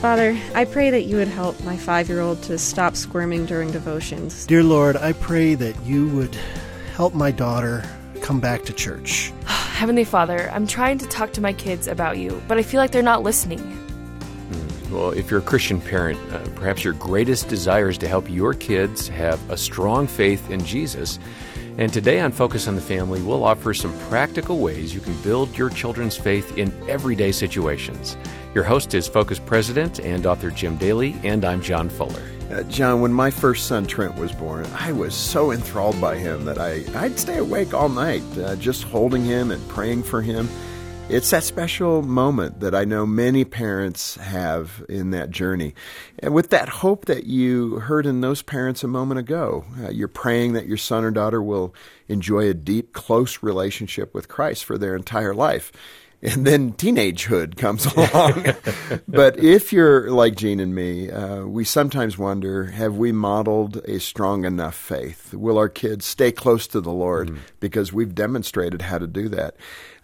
Father, I pray that you would help my five year old to stop squirming during devotions. Dear Lord, I pray that you would help my daughter come back to church. Heavenly Father, I'm trying to talk to my kids about you, but I feel like they're not listening. Well, if you're a Christian parent, uh, perhaps your greatest desire is to help your kids have a strong faith in Jesus. And today on Focus on the Family, we'll offer some practical ways you can build your children's faith in everyday situations. Your host is Focus President and author Jim Daly, and I'm John Fuller. Uh, John, when my first son Trent was born, I was so enthralled by him that I, I'd stay awake all night uh, just holding him and praying for him. It's that special moment that I know many parents have in that journey. And with that hope that you heard in those parents a moment ago, uh, you're praying that your son or daughter will enjoy a deep, close relationship with Christ for their entire life and then teenagehood comes along. but if you're like Jean and me, uh, we sometimes wonder have we modeled a strong enough faith? Will our kids stay close to the Lord mm. because we've demonstrated how to do that?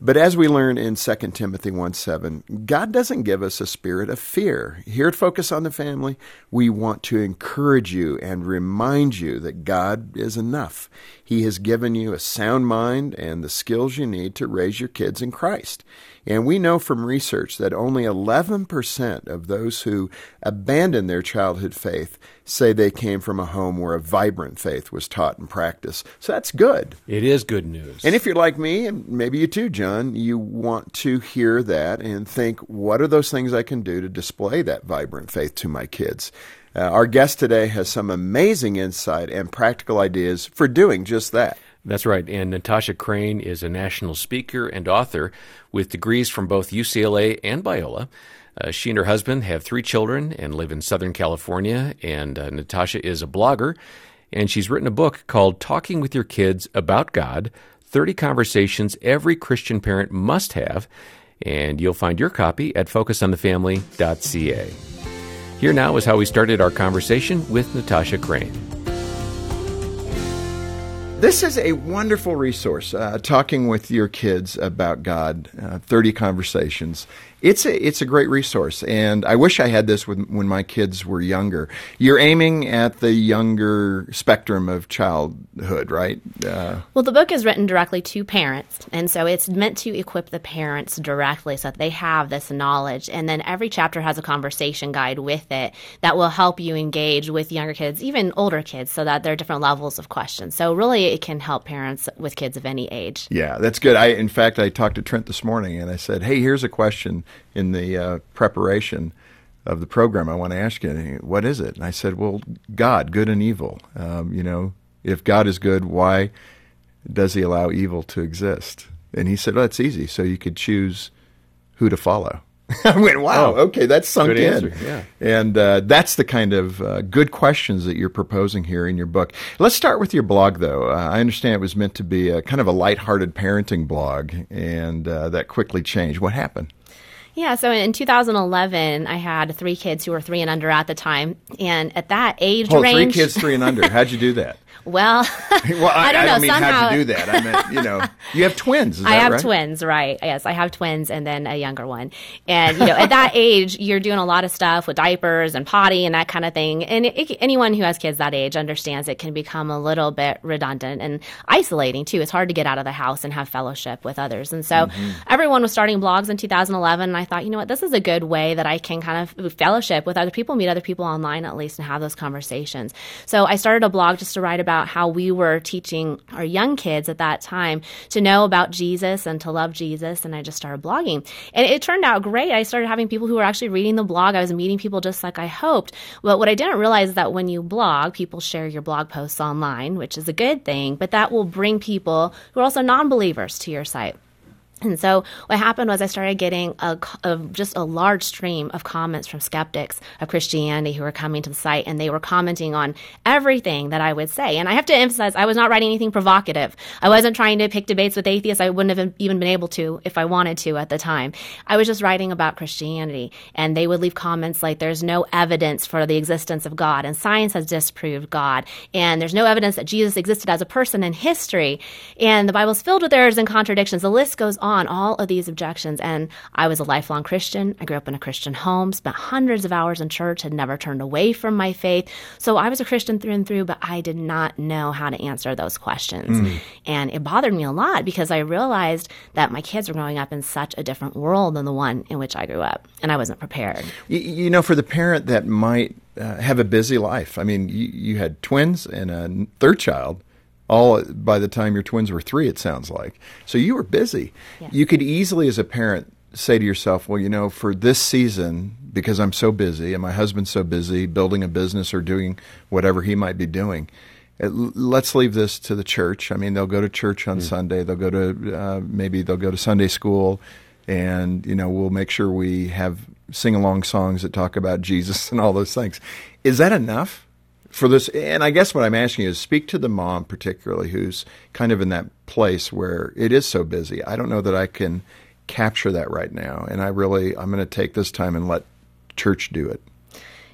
But as we learn in 2 Timothy 1 7, God doesn't give us a spirit of fear. Here at Focus on the Family, we want to encourage you and remind you that God is enough. He has given you a sound mind and the skills you need to raise your kids in Christ. And we know from research that only 11% of those who abandon their childhood faith say they came from a home where a vibrant faith was taught and practiced. So that's good. It is good news. And if you're like me, and maybe you too, John, you want to hear that and think, what are those things I can do to display that vibrant faith to my kids? Uh, our guest today has some amazing insight and practical ideas for doing just that. That's right. And Natasha Crain is a national speaker and author with degrees from both UCLA and Biola. Uh, she and her husband have three children and live in Southern California. And uh, Natasha is a blogger, and she's written a book called Talking with Your Kids About God 30 Conversations Every Christian Parent Must Have. And you'll find your copy at focusonthefamily.ca. Here now is how we started our conversation with Natasha Crain. This is a wonderful resource, uh, talking with your kids about God, uh, 30 conversations it's a it's a great resource, and I wish I had this when when my kids were younger. You're aiming at the younger spectrum of childhood, right? Uh, well, the book is written directly to parents, and so it's meant to equip the parents directly so that they have this knowledge. And then every chapter has a conversation guide with it that will help you engage with younger kids, even older kids, so that there are different levels of questions. So really, it can help parents with kids of any age. Yeah, that's good. I in fact I talked to Trent this morning, and I said, "Hey, here's a question." In the uh, preparation of the program, I want to ask you, what is it? And I said, well, God, good and evil. Um, you know, if God is good, why does he allow evil to exist? And he said, well, that's easy. So you could choose who to follow. I went, wow, oh, okay, that's sunk in. Answer, yeah. And uh, that's the kind of uh, good questions that you're proposing here in your book. Let's start with your blog, though. Uh, I understand it was meant to be a kind of a lighthearted parenting blog, and uh, that quickly changed. What happened? Yeah, so in 2011, I had three kids who were three and under at the time, and at that age range, three kids, three and under. How'd you do that? Well, well, I, I don't, I don't mean somehow... how'd you do that. I meant, you know, you have twins. I have right? twins, right? Yes, I have twins, and then a younger one. And you know, at that age, you're doing a lot of stuff with diapers and potty and that kind of thing. And it, it, anyone who has kids that age understands it can become a little bit redundant and isolating too. It's hard to get out of the house and have fellowship with others. And so, mm-hmm. everyone was starting blogs in 2011, and I thought, you know what, this is a good way that I can kind of fellowship with other people, meet other people online at least, and have those conversations. So I started a blog just to write about how we were teaching our young kids at that time to know about Jesus and to love Jesus. And I just started blogging. And it turned out great. I started having people who were actually reading the blog. I was meeting people just like I hoped. But what I didn't realize is that when you blog, people share your blog posts online, which is a good thing, but that will bring people who are also non believers to your site. And so what happened was I started getting a, a, just a large stream of comments from skeptics of Christianity who were coming to the site and they were commenting on everything that I would say. And I have to emphasize, I was not writing anything provocative. I wasn't trying to pick debates with atheists. I wouldn't have even been able to if I wanted to at the time. I was just writing about Christianity and they would leave comments like there's no evidence for the existence of God and science has disproved God and there's no evidence that Jesus existed as a person in history and the Bible's filled with errors and contradictions. The list goes on all of these objections. And I was a lifelong Christian. I grew up in a Christian home, spent hundreds of hours in church, had never turned away from my faith. So I was a Christian through and through, but I did not know how to answer those questions. Mm. And it bothered me a lot because I realized that my kids were growing up in such a different world than the one in which I grew up. And I wasn't prepared. You, you know, for the parent that might uh, have a busy life, I mean, you, you had twins and a third child all by the time your twins were three, it sounds like. So you were busy. Yeah. You could easily, as a parent, say to yourself, well, you know, for this season, because I'm so busy and my husband's so busy building a business or doing whatever he might be doing, uh, let's leave this to the church. I mean, they'll go to church on mm. Sunday. They'll go to uh, maybe they'll go to Sunday school, and you know we'll make sure we have sing along songs that talk about Jesus and all those things. Is that enough? For this, and I guess what I'm asking is speak to the mom, particularly who's kind of in that place where it is so busy. I don't know that I can capture that right now, and I really I'm going to take this time and let church do it.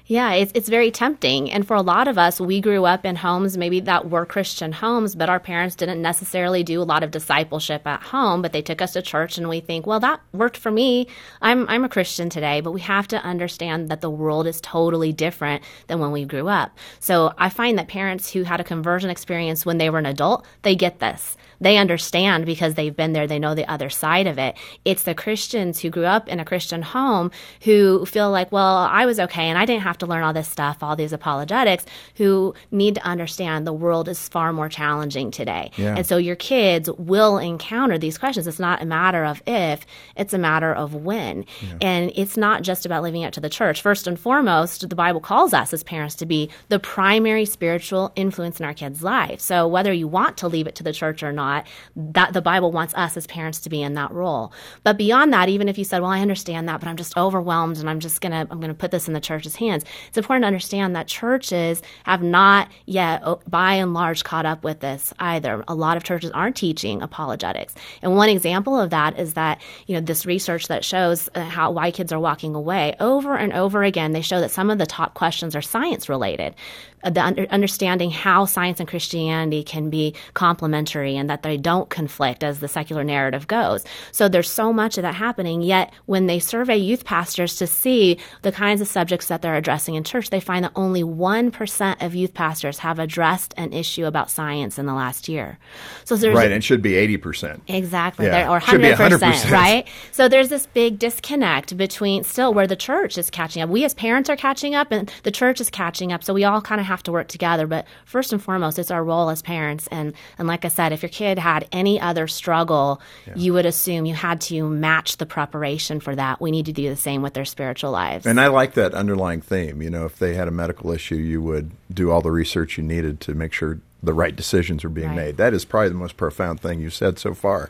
Yeah, it's, it's very tempting. And for a lot of us, we grew up in homes maybe that were Christian homes, but our parents didn't necessarily do a lot of discipleship at home, but they took us to church and we think, well, that worked for me. I'm, I'm a Christian today, but we have to understand that the world is totally different than when we grew up. So I find that parents who had a conversion experience when they were an adult, they get this they understand because they've been there, they know the other side of it. It's the Christians who grew up in a Christian home who feel like, well, I was okay and I didn't have to learn all this stuff, all these apologetics, who need to understand the world is far more challenging today. Yeah. And so your kids will encounter these questions. It's not a matter of if, it's a matter of when. Yeah. And it's not just about living up to the church. First and foremost, the Bible calls us as parents to be the primary spiritual influence in our kids' life. So whether you want to leave it to the church or not, not, that the Bible wants us as parents to be in that role. But beyond that, even if you said, well, I understand that, but I'm just overwhelmed and I'm just going to, I'm going to put this in the church's hands. It's important to understand that churches have not yet, oh, by and large, caught up with this either. A lot of churches aren't teaching apologetics. And one example of that is that, you know, this research that shows uh, how, why kids are walking away over and over again, they show that some of the top questions are science related. Uh, the under, understanding how science and Christianity can be complementary and that they don't conflict as the secular narrative goes. So there's so much of that happening. Yet when they survey youth pastors to see the kinds of subjects that they're addressing in church, they find that only 1% of youth pastors have addressed an issue about science in the last year. So there's right, a, and should be 80%. Exactly, yeah. or 100%, 100%, right? So there's this big disconnect between still where the church is catching up. We as parents are catching up and the church is catching up. So we all kind of have to work together. But first and foremost, it's our role as parents. And, and like I said, if your kid had any other struggle, yeah. you would assume you had to match the preparation for that. We need to do the same with their spiritual lives. And I like that underlying theme. You know, if they had a medical issue, you would do all the research you needed to make sure the right decisions are being right. made. That is probably the most profound thing you said so far.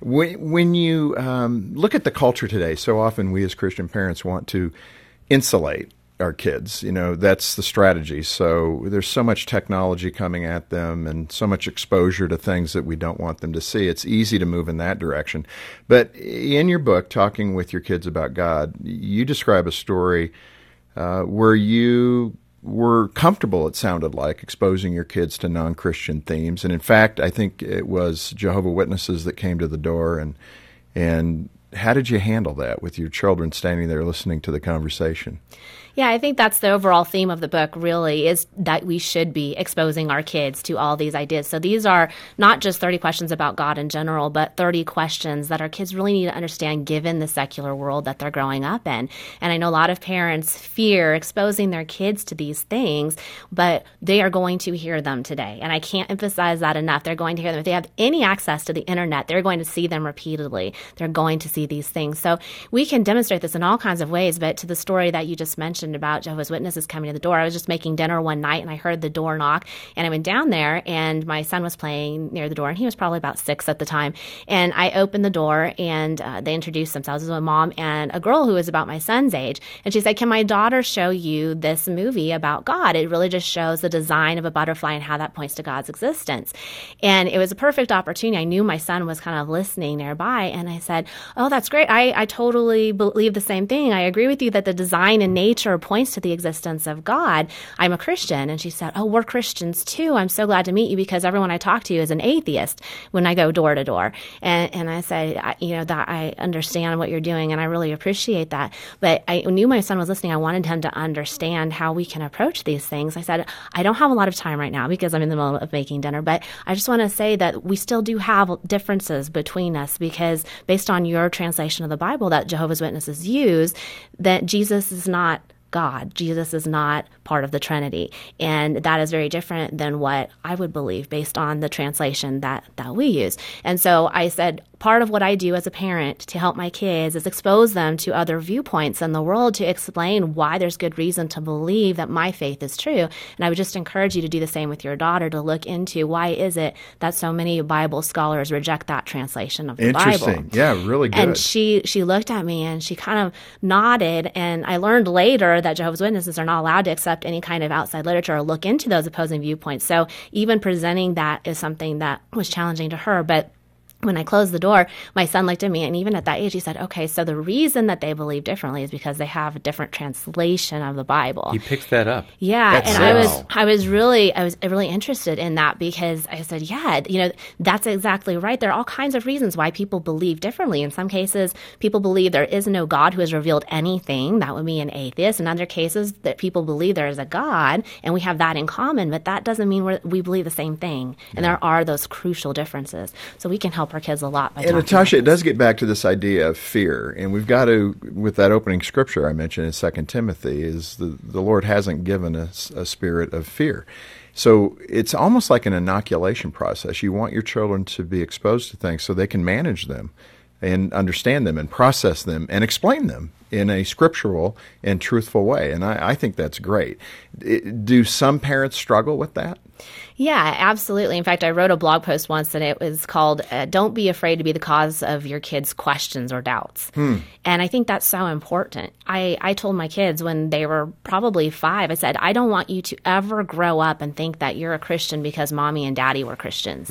When, when you um, look at the culture today, so often we as Christian parents want to insulate our kids. You know, that's the strategy. So there's so much technology coming at them and so much exposure to things that we don't want them to see. It's easy to move in that direction. But in your book, Talking with Your Kids About God, you describe a story uh, where you were comfortable, it sounded like, exposing your kids to non Christian themes. And in fact, I think it was Jehovah Witnesses that came to the door and and how did you handle that with your children standing there listening to the conversation? Yeah, I think that's the overall theme of the book, really, is that we should be exposing our kids to all these ideas. So these are not just 30 questions about God in general, but 30 questions that our kids really need to understand given the secular world that they're growing up in. And I know a lot of parents fear exposing their kids to these things, but they are going to hear them today. And I can't emphasize that enough. They're going to hear them. If they have any access to the internet, they're going to see them repeatedly. They're going to see these things. So we can demonstrate this in all kinds of ways. But to the story that you just mentioned about Jehovah's Witnesses coming to the door, I was just making dinner one night and I heard the door knock and I went down there and my son was playing near the door and he was probably about six at the time. And I opened the door and uh, they introduced themselves as a mom and a girl who was about my son's age. And she said, Can my daughter show you this movie about God? It really just shows the design of a butterfly and how that points to God's existence. And it was a perfect opportunity. I knew my son was kind of listening nearby and I said, Oh, that's great. I, I totally believe the same thing. I agree with you that the design in nature points to the existence of God. I'm a Christian. And she said, Oh, we're Christians too. I'm so glad to meet you because everyone I talk to is an atheist when I go door to door. And, and I said, You know, that I understand what you're doing and I really appreciate that. But I knew my son was listening. I wanted him to understand how we can approach these things. I said, I don't have a lot of time right now because I'm in the middle of making dinner, but I just want to say that we still do have differences between us because based on your translation of the Bible that Jehovah's Witnesses use, that Jesus is not God. Jesus is not part of the Trinity. And that is very different than what I would believe based on the translation that, that we use. And so I said, part of what I do as a parent to help my kids is expose them to other viewpoints in the world to explain why there's good reason to believe that my faith is true. And I would just encourage you to do the same with your daughter to look into why is it that so many Bible scholars reject that translation of the Interesting. Bible. Yeah, really good. And she she looked at me and she kind of nodded and I learned later that Jehovah's Witnesses are not allowed to accept any kind of outside literature or look into those opposing viewpoints. So even presenting that is something that was challenging to her, but when I closed the door, my son looked at me, and even at that age, he said, "Okay, so the reason that they believe differently is because they have a different translation of the Bible." He picked that up. Yeah, That's and I was. I was really I was really interested in that because I said, yeah, you know, that's exactly right. There are all kinds of reasons why people believe differently. In some cases, people believe there is no God who has revealed anything. That would be an atheist. In other cases, that people believe there is a God, and we have that in common. But that doesn't mean we're, we believe the same thing. And there are those crucial differences. So we can help our kids a lot And Natasha, it does get back to this idea of fear, and we've got to, with that opening scripture I mentioned in Second Timothy, is the the Lord hasn't given us a spirit of fear. So it's almost like an inoculation process. You want your children to be exposed to things so they can manage them and understand them and process them and explain them in a scriptural and truthful way. And I, I think that's great. It- do some parents struggle with that? Yeah, absolutely. In fact, I wrote a blog post once and it was called uh, Don't Be Afraid to Be the Cause of Your Kids' Questions or Doubts. And I think that's so important. I, I told my kids when they were probably five, I said, I don't want you to ever grow up and think that you're a Christian because mommy and daddy were Christians.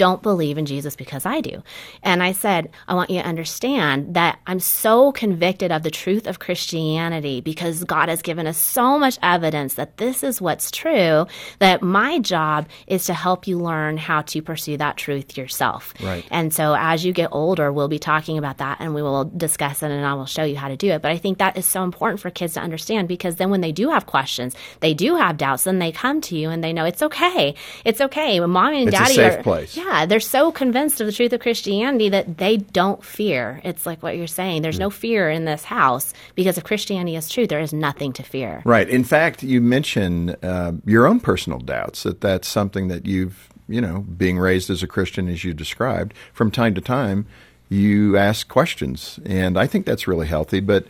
Don't believe in Jesus because I do. And I said, I want you to understand that I'm so convicted of the truth of Christianity because God has given us so much evidence that this is what's true that my job is to help you learn how to pursue that truth yourself. Right. And so as you get older, we'll be talking about that and we will discuss it and I will show you how to do it. But I think that is so important for kids to understand because then when they do have questions, they do have doubts, then they come to you and they know it's okay. It's okay. When mommy and It's a daddy safe are place. Yeah, they're so convinced of the truth of Christianity that they don't fear. It's like what you're saying. There's no fear in this house because if Christianity is true, there is nothing to fear. Right. In fact, you mentioned uh, your own personal doubts that that's something that you've, you know, being raised as a Christian as you described, from time to time, you ask questions, and I think that's really healthy. But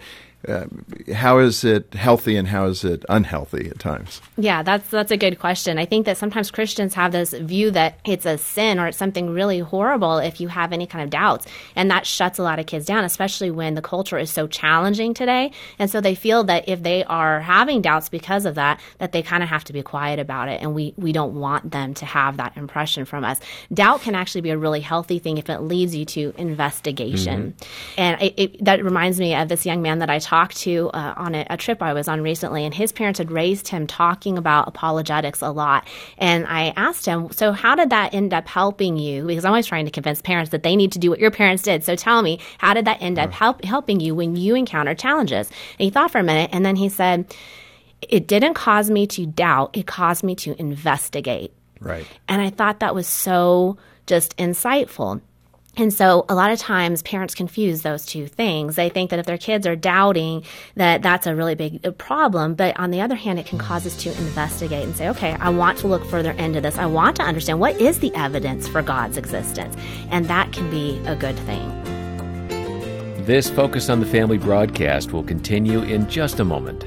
uh, how is it healthy and how is it unhealthy at times? Yeah, that's that's a good question. I think that sometimes Christians have this view that it's a sin or it's something really horrible if you have any kind of doubts, and that shuts a lot of kids down, especially when the culture is so challenging today. And so they feel that if they are having doubts because of that, that they kind of have to be quiet about it, and we we don't want them to have that impression from us. Doubt can actually be a really healthy thing if it leads you to investigation, and it, it, that reminds me of this young man that I talked to uh, on a, a trip I was on recently, and his parents had raised him talking about apologetics a lot. And I asked him, So, how did that end up helping you? Because I'm always trying to convince parents that they need to do what your parents did. So, tell me, how did that end up help, helping you when you encountered challenges? And he thought for a minute, and then he said, It didn't cause me to doubt, it caused me to investigate. Right. And I thought that was so just insightful. And so a lot of times parents confuse those two things. They think that if their kids are doubting that that's a really big uh, problem, but on the other hand it can cause us to investigate and say, "Okay, I want to look further into this. I want to understand what is the evidence for God's existence." And that can be a good thing. This Focus on the Family broadcast will continue in just a moment.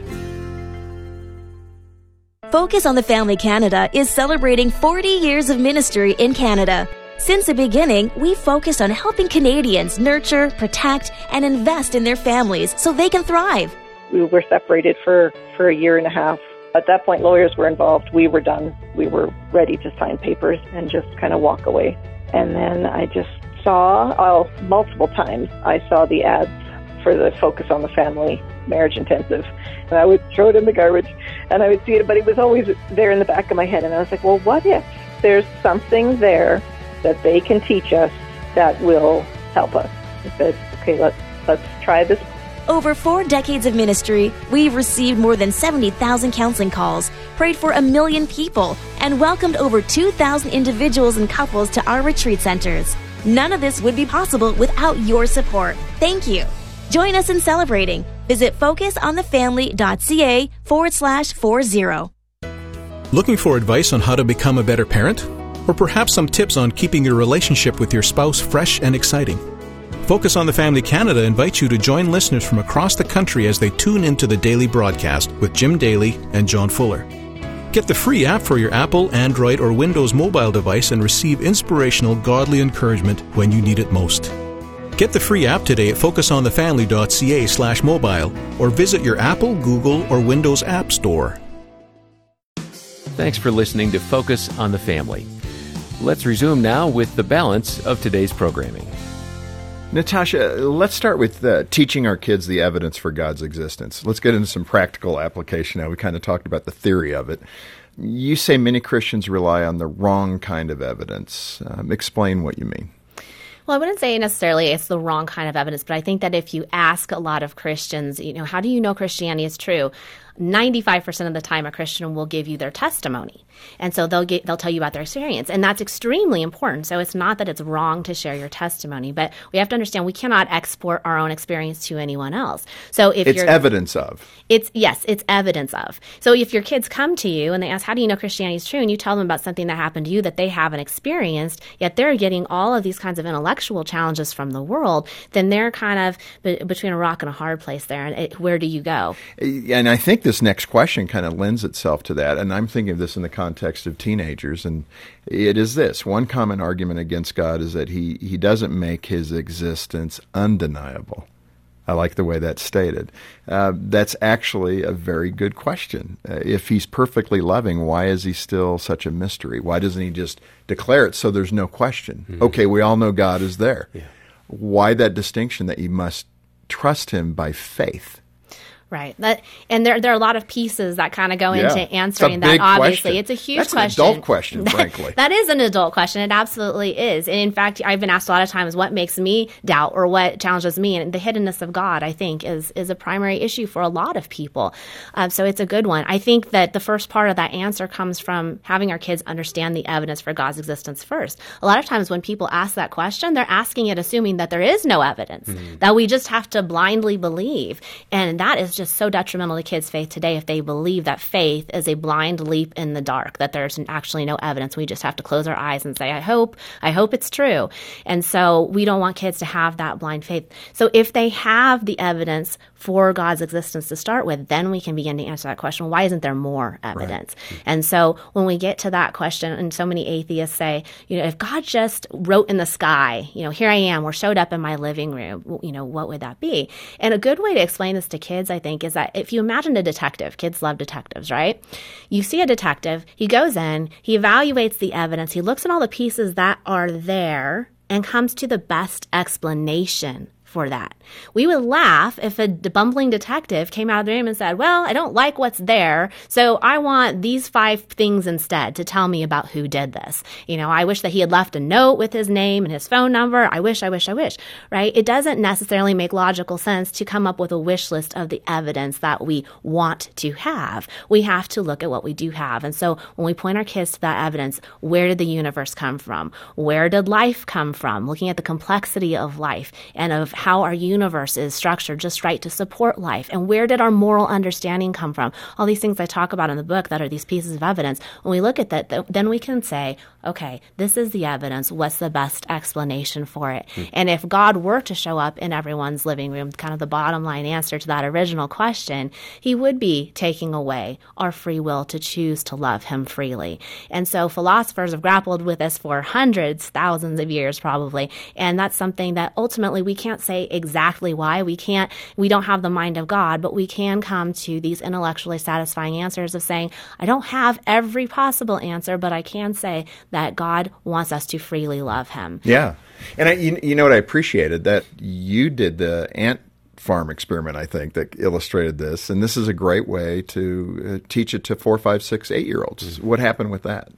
Focus on the Family Canada is celebrating 40 years of ministry in Canada. Since the beginning, we focused on helping Canadians nurture, protect, and invest in their families so they can thrive. We were separated for, for a year and a half. At that point, lawyers were involved. We were done. We were ready to sign papers and just kind of walk away. And then I just saw, oh, multiple times, I saw the ads for the Focus on the Family Marriage Intensive. And I would throw it in the garbage and I would see it, but it was always there in the back of my head. And I was like, well, what if there's something there that they can teach us that will help us? I said, okay, let's, let's try this. Over four decades of ministry, we've received more than 70,000 counseling calls, prayed for a million people, and welcomed over 2,000 individuals and couples to our retreat centers. None of this would be possible without your support. Thank you. Join us in celebrating. Visit focusonthefamily.ca forward slash 40. Looking for advice on how to become a better parent? Or perhaps some tips on keeping your relationship with your spouse fresh and exciting? Focus on the Family Canada invites you to join listeners from across the country as they tune into the daily broadcast with Jim Daly and John Fuller. Get the free app for your Apple, Android, or Windows mobile device and receive inspirational, godly encouragement when you need it most. Get the free app today at focusonthefamily.ca slash mobile or visit your Apple, Google, or Windows App Store. Thanks for listening to Focus on the Family. Let's resume now with the balance of today's programming. Natasha, let's start with uh, teaching our kids the evidence for God's existence. Let's get into some practical application now. We kind of talked about the theory of it. You say many Christians rely on the wrong kind of evidence. Um, explain what you mean. Well, I wouldn't say necessarily it's the wrong kind of evidence, but I think that if you ask a lot of Christians, you know, how do you know Christianity is true? 95% of the time a Christian will give you their testimony. And so they'll get they'll tell you about their experience. And that's extremely important. So it's not that it's wrong to share your testimony, but we have to understand we cannot export our own experience to anyone else. So if it's you're evidence of. It's yes, it's evidence of. So if your kids come to you and they ask, How do you know Christianity is true? and you tell them about something that happened to you that they haven't experienced, yet they're getting all of these kinds of intellectual challenges from the world, then they're kind of be- between a rock and a hard place there. And it, where do you go? And I think this next question kind of lends itself to that. And I'm thinking of this in the context of teenagers. And it is this one common argument against God is that he, he doesn't make his existence undeniable. I like the way that's stated. Uh, that's actually a very good question. Uh, if he's perfectly loving, why is he still such a mystery? Why doesn't he just declare it so there's no question? Mm-hmm. Okay, we all know God is there. Yeah. Why that distinction that you must trust him by faith? Right. That, and there, there are a lot of pieces that kind of go yeah. into answering that. Obviously, question. it's a huge That's question. An adult question, frankly. that is an adult question. It absolutely is. And in fact, I've been asked a lot of times what makes me doubt or what challenges me. And the hiddenness of God, I think, is is a primary issue for a lot of people. Um, so it's a good one. I think that the first part of that answer comes from having our kids understand the evidence for God's existence first. A lot of times when people ask that question, they're asking it assuming that there is no evidence, mm-hmm. that we just have to blindly believe. And that is just just so detrimental to kids' faith today if they believe that faith is a blind leap in the dark, that there's actually no evidence. We just have to close our eyes and say, I hope, I hope it's true. And so we don't want kids to have that blind faith. So if they have the evidence for God's existence to start with, then we can begin to answer that question. Why isn't there more evidence? Right. And so when we get to that question, and so many atheists say, you know, if God just wrote in the sky, you know, here I am, or showed up in my living room, you know, what would that be? And a good way to explain this to kids, I think, is that if you imagine a detective, kids love detectives, right? You see a detective, he goes in, he evaluates the evidence, he looks at all the pieces that are there and comes to the best explanation for that. We would laugh if a bumbling detective came out of the room and said, Well, I don't like what's there, so I want these five things instead to tell me about who did this. You know, I wish that he had left a note with his name and his phone number. I wish, I wish, I wish, right? It doesn't necessarily make logical sense to come up with a wish list of the evidence that we want to have. We have to look at what we do have. And so when we point our kids to that evidence, where did the universe come from? Where did life come from? Looking at the complexity of life and of how our universe is structured just right to support life. And where did our moral understanding come from? All these things I talk about in the book that are these pieces of evidence. When we look at that, th- then we can say, okay, this is the evidence. What's the best explanation for it? Mm. And if God were to show up in everyone's living room, kind of the bottom line answer to that original question, he would be taking away our free will to choose to love him freely. And so philosophers have grappled with this for hundreds, thousands of years probably. And that's something that ultimately we can't say exactly why. We can't, we don't have the mind of God, but we can come to these intellectually satisfying answers of saying, I don't have every possible answer, but I can say that God wants us to freely love him. Yeah. And I, you, you know what I appreciated that you did the ant farm experiment, I think, that illustrated this. And this is a great way to uh, teach it to four, five, six, eight year olds. What happened with that?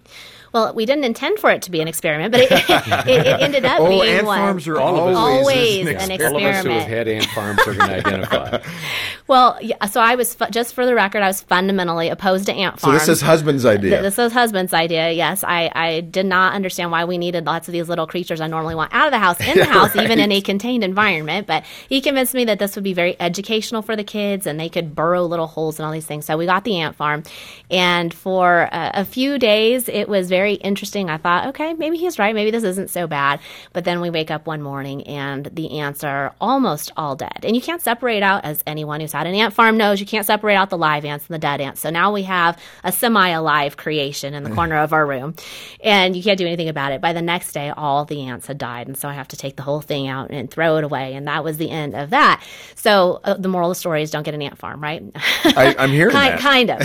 Well, we didn't intend for it to be an experiment, but it, it, it ended up oh, being ant one. farms are always, always an, experiment. All of us who have had ant farms are going to identify. well, yeah, so I was just for the record, I was fundamentally opposed to ant farms. So this is husband's idea. This is husband's idea. Yes, I, I did not understand why we needed lots of these little creatures I normally want out of the house in the house, right. even in a contained environment. But he convinced me that this would be very educational for the kids, and they could burrow little holes and all these things. So we got the ant farm, and for uh, a few days, it was very interesting. I thought, okay, maybe he's right. Maybe this isn't so bad. But then we wake up one morning and the ants are almost all dead. And you can't separate out, as anyone who's had an ant farm knows, you can't separate out the live ants and the dead ants. So now we have a semi alive creation in the corner of our room. And you can't do anything about it. By the next day, all the ants had died. And so I have to take the whole thing out and throw it away. And that was the end of that. So uh, the moral of the story is don't get an ant farm, right? I, am here. kind. Kind of.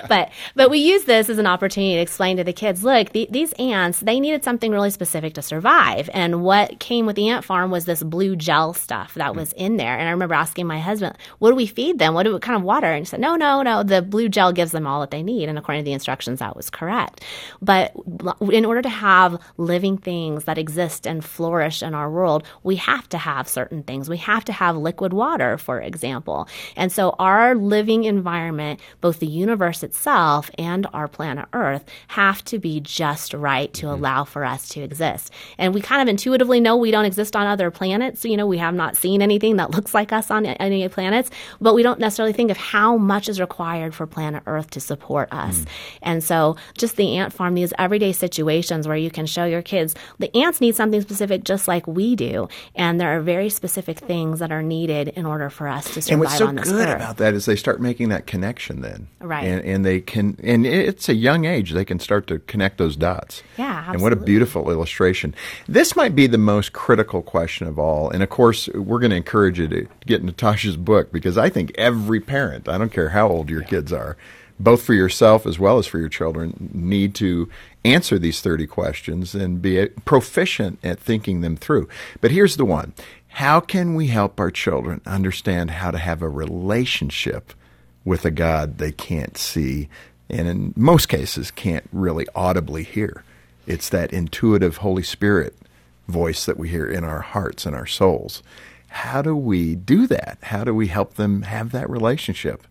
but, but we use this as an opportunity to explain to the kids, look, the, these ants, they needed something really specific to survive. And what came with the ant farm was this blue gel stuff that was in there. And I remember asking my husband, what do we feed them? What, do, what kind of water? And he said, no, no, no, the blue gel gives them all that they need. And according to the instructions, that was correct. But in order to have living things that exist and flourish in our world, we have to have certain things. We have to have liquid water, for example. And so our living environment, both the universe itself and our planet Earth, have to be just right to mm-hmm. allow for us to exist. And we kind of intuitively know we don't exist on other planets. You know, we have not seen anything that looks like us on any planets, but we don't necessarily think of how much is required for planet Earth to support us. Mm. And so just the ant farm, these everyday situations where you can show your kids the ants need something specific just like we do. And there are very specific things that are needed in order for us to survive and what's so on this good earth. about that is they start making that connection then. Right. And, and they can, and it's a young age, they can start to connect those dots. Yeah, absolutely. And what a beautiful illustration. This might be the most critical question of all. And of course, we're going to encourage you to get Natasha's book because I think every parent, I don't care how old your yeah. kids are, both for yourself as well as for your children, need to answer these 30 questions and be proficient at thinking them through. But here's the one How can we help our children understand how to have a relationship with a God they can't see and in most cases can't really audibly hear? It's that intuitive Holy Spirit voice that we hear in our hearts and our souls. How do we do that? How do we help them have that relationship?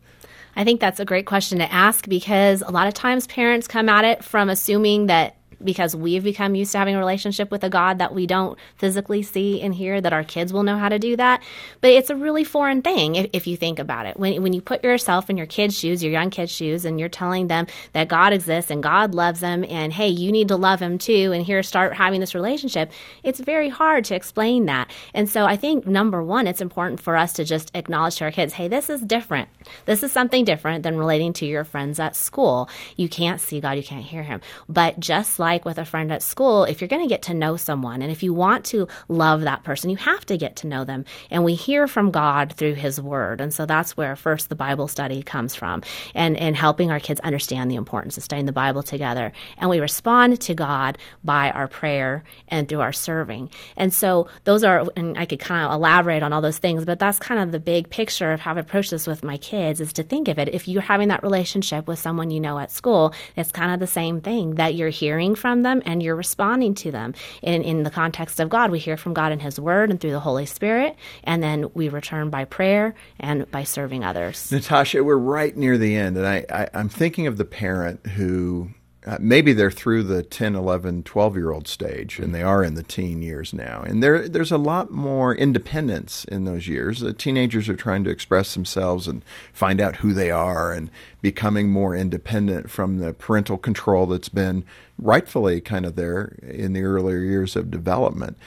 I think that's a great question to ask because a lot of times parents come at it from assuming that because we've become used to having a relationship with a God that we don't physically see and hear, that our kids will know how to do that. But it's a really foreign thing if, if you think about it. When, when you put yourself in your kids' shoes, your young kids' shoes, and you're telling them that God exists and God loves them, and hey, you need to love him too, and here start having this relationship, it's very hard to explain that. And so I think number one, it's important for us to just acknowledge to our kids, hey, this is different. This is something different than relating to your friends at school. You can't see God, you can't hear him. But just like with a friend at school, if you're going to get to know someone and if you want to love that person, you have to get to know them. And we hear from God through his word. And so that's where first the Bible study comes from and, and helping our kids understand the importance of studying the Bible together. And we respond to God by our prayer and through our serving. And so those are, and I could kind of elaborate on all those things, but that's kind of the big picture of how I've approached this with my kids is to think of it. If you're having that relationship with someone you know at school, it's kind of the same thing that you're hearing from them and you're responding to them. In, in the context of God, we hear from God in His Word and through the Holy Spirit, and then we return by prayer and by serving others. Natasha, we're right near the end, and I, I, I'm thinking of the parent who uh, maybe they're through the 10, 11, 12 year old stage and they are in the teen years now. And there, there's a lot more independence in those years. The teenagers are trying to express themselves and find out who they are and becoming more independent from the parental control that's been rightfully kind of there in the earlier years of development.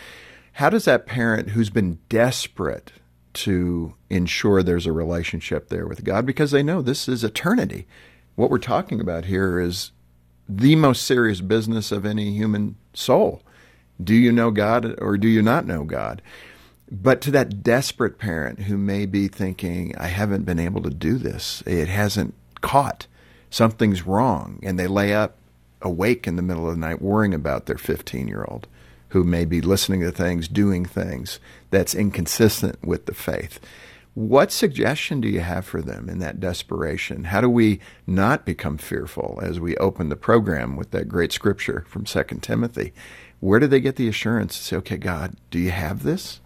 How does that parent who's been desperate to ensure there's a relationship there with God because they know this is eternity? What we're talking about here is the most serious business of any human soul. Do you know God or do you not know God? But to that desperate parent who may be thinking, I haven't been able to do this, it hasn't caught, something's wrong, and they lay up awake in the middle of the night worrying about their 15 year old who may be listening to things, doing things that's inconsistent with the faith. What suggestion do you have for them in that desperation? How do we not become fearful as we open the program with that great scripture from 2 Timothy? Where do they get the assurance to say, okay, God, do you have this?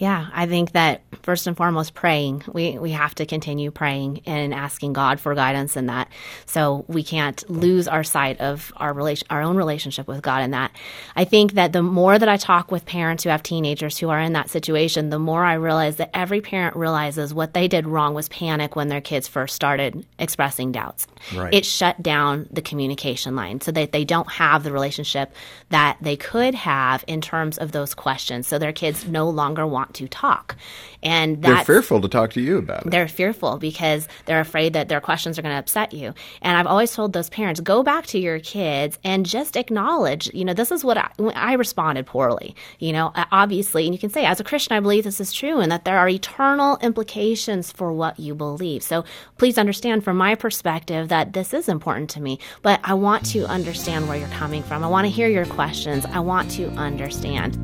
Yeah, I think that first and foremost, praying. We we have to continue praying and asking God for guidance in that. So we can't lose our sight of our relation, our own relationship with God in that. I think that the more that I talk with parents who have teenagers who are in that situation, the more I realize that every parent realizes what they did wrong was panic when their kids first started expressing doubts. Right. It shut down the communication line so that they don't have the relationship that they could have in terms of those questions. So their kids no longer want to talk. And they're fearful to talk to you about it. They're fearful because they're afraid that their questions are going to upset you. And I've always told those parents, go back to your kids and just acknowledge, you know, this is what I, I responded poorly. You know, obviously, and you can say, as a Christian, I believe this is true and that there are eternal implications for what you believe. So please understand from my perspective that this is important to me, but I want to understand where you're coming from. I want to hear your questions. I want to understand.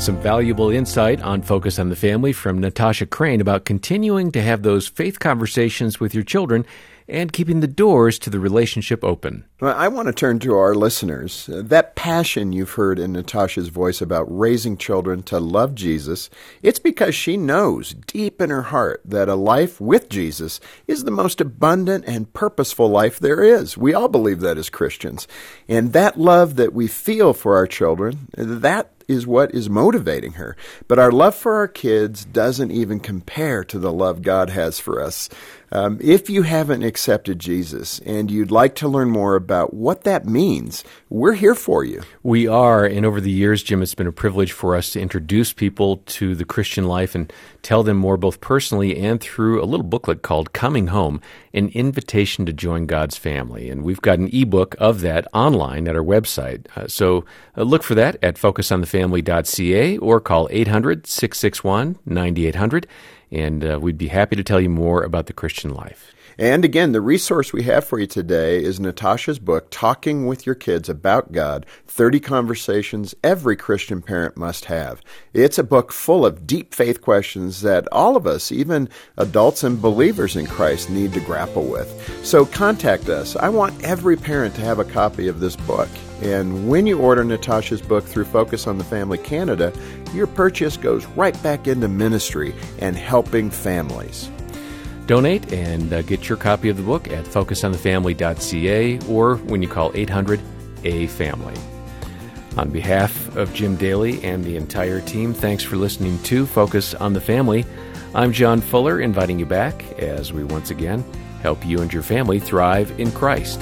Some valuable insight on Focus on the Family from Natasha Crain about continuing to have those faith conversations with your children and keeping the doors to the relationship open. Well, I want to turn to our listeners. Uh, that passion you've heard in Natasha's voice about raising children to love Jesus, it's because she knows deep in her heart that a life with Jesus is the most abundant and purposeful life there is. We all believe that as Christians. And that love that we feel for our children, that is what is motivating her. But our love for our kids doesn't even compare to the love God has for us. Um, if you haven't accepted Jesus and you'd like to learn more about what that means, we're here for you. We are, and over the years, Jim, it's been a privilege for us to introduce people to the Christian life and tell them more both personally and through a little booklet called Coming Home, an invitation to join God's family. And we've got an ebook of that online at our website. Uh, so uh, look for that at focusonthefamily.ca or call 800 661 9800 and uh, we'd be happy to tell you more about the Christian life. And again, the resource we have for you today is Natasha's book, Talking with Your Kids About God 30 Conversations Every Christian Parent Must Have. It's a book full of deep faith questions that all of us, even adults and believers in Christ, need to grapple with. So contact us. I want every parent to have a copy of this book. And when you order Natasha's book through Focus on the Family Canada, your purchase goes right back into ministry and helping families. Donate and uh, get your copy of the book at focusonthefamily.ca or when you call 800 A Family. On behalf of Jim Daly and the entire team, thanks for listening to Focus on the Family. I'm John Fuller, inviting you back as we once again help you and your family thrive in Christ.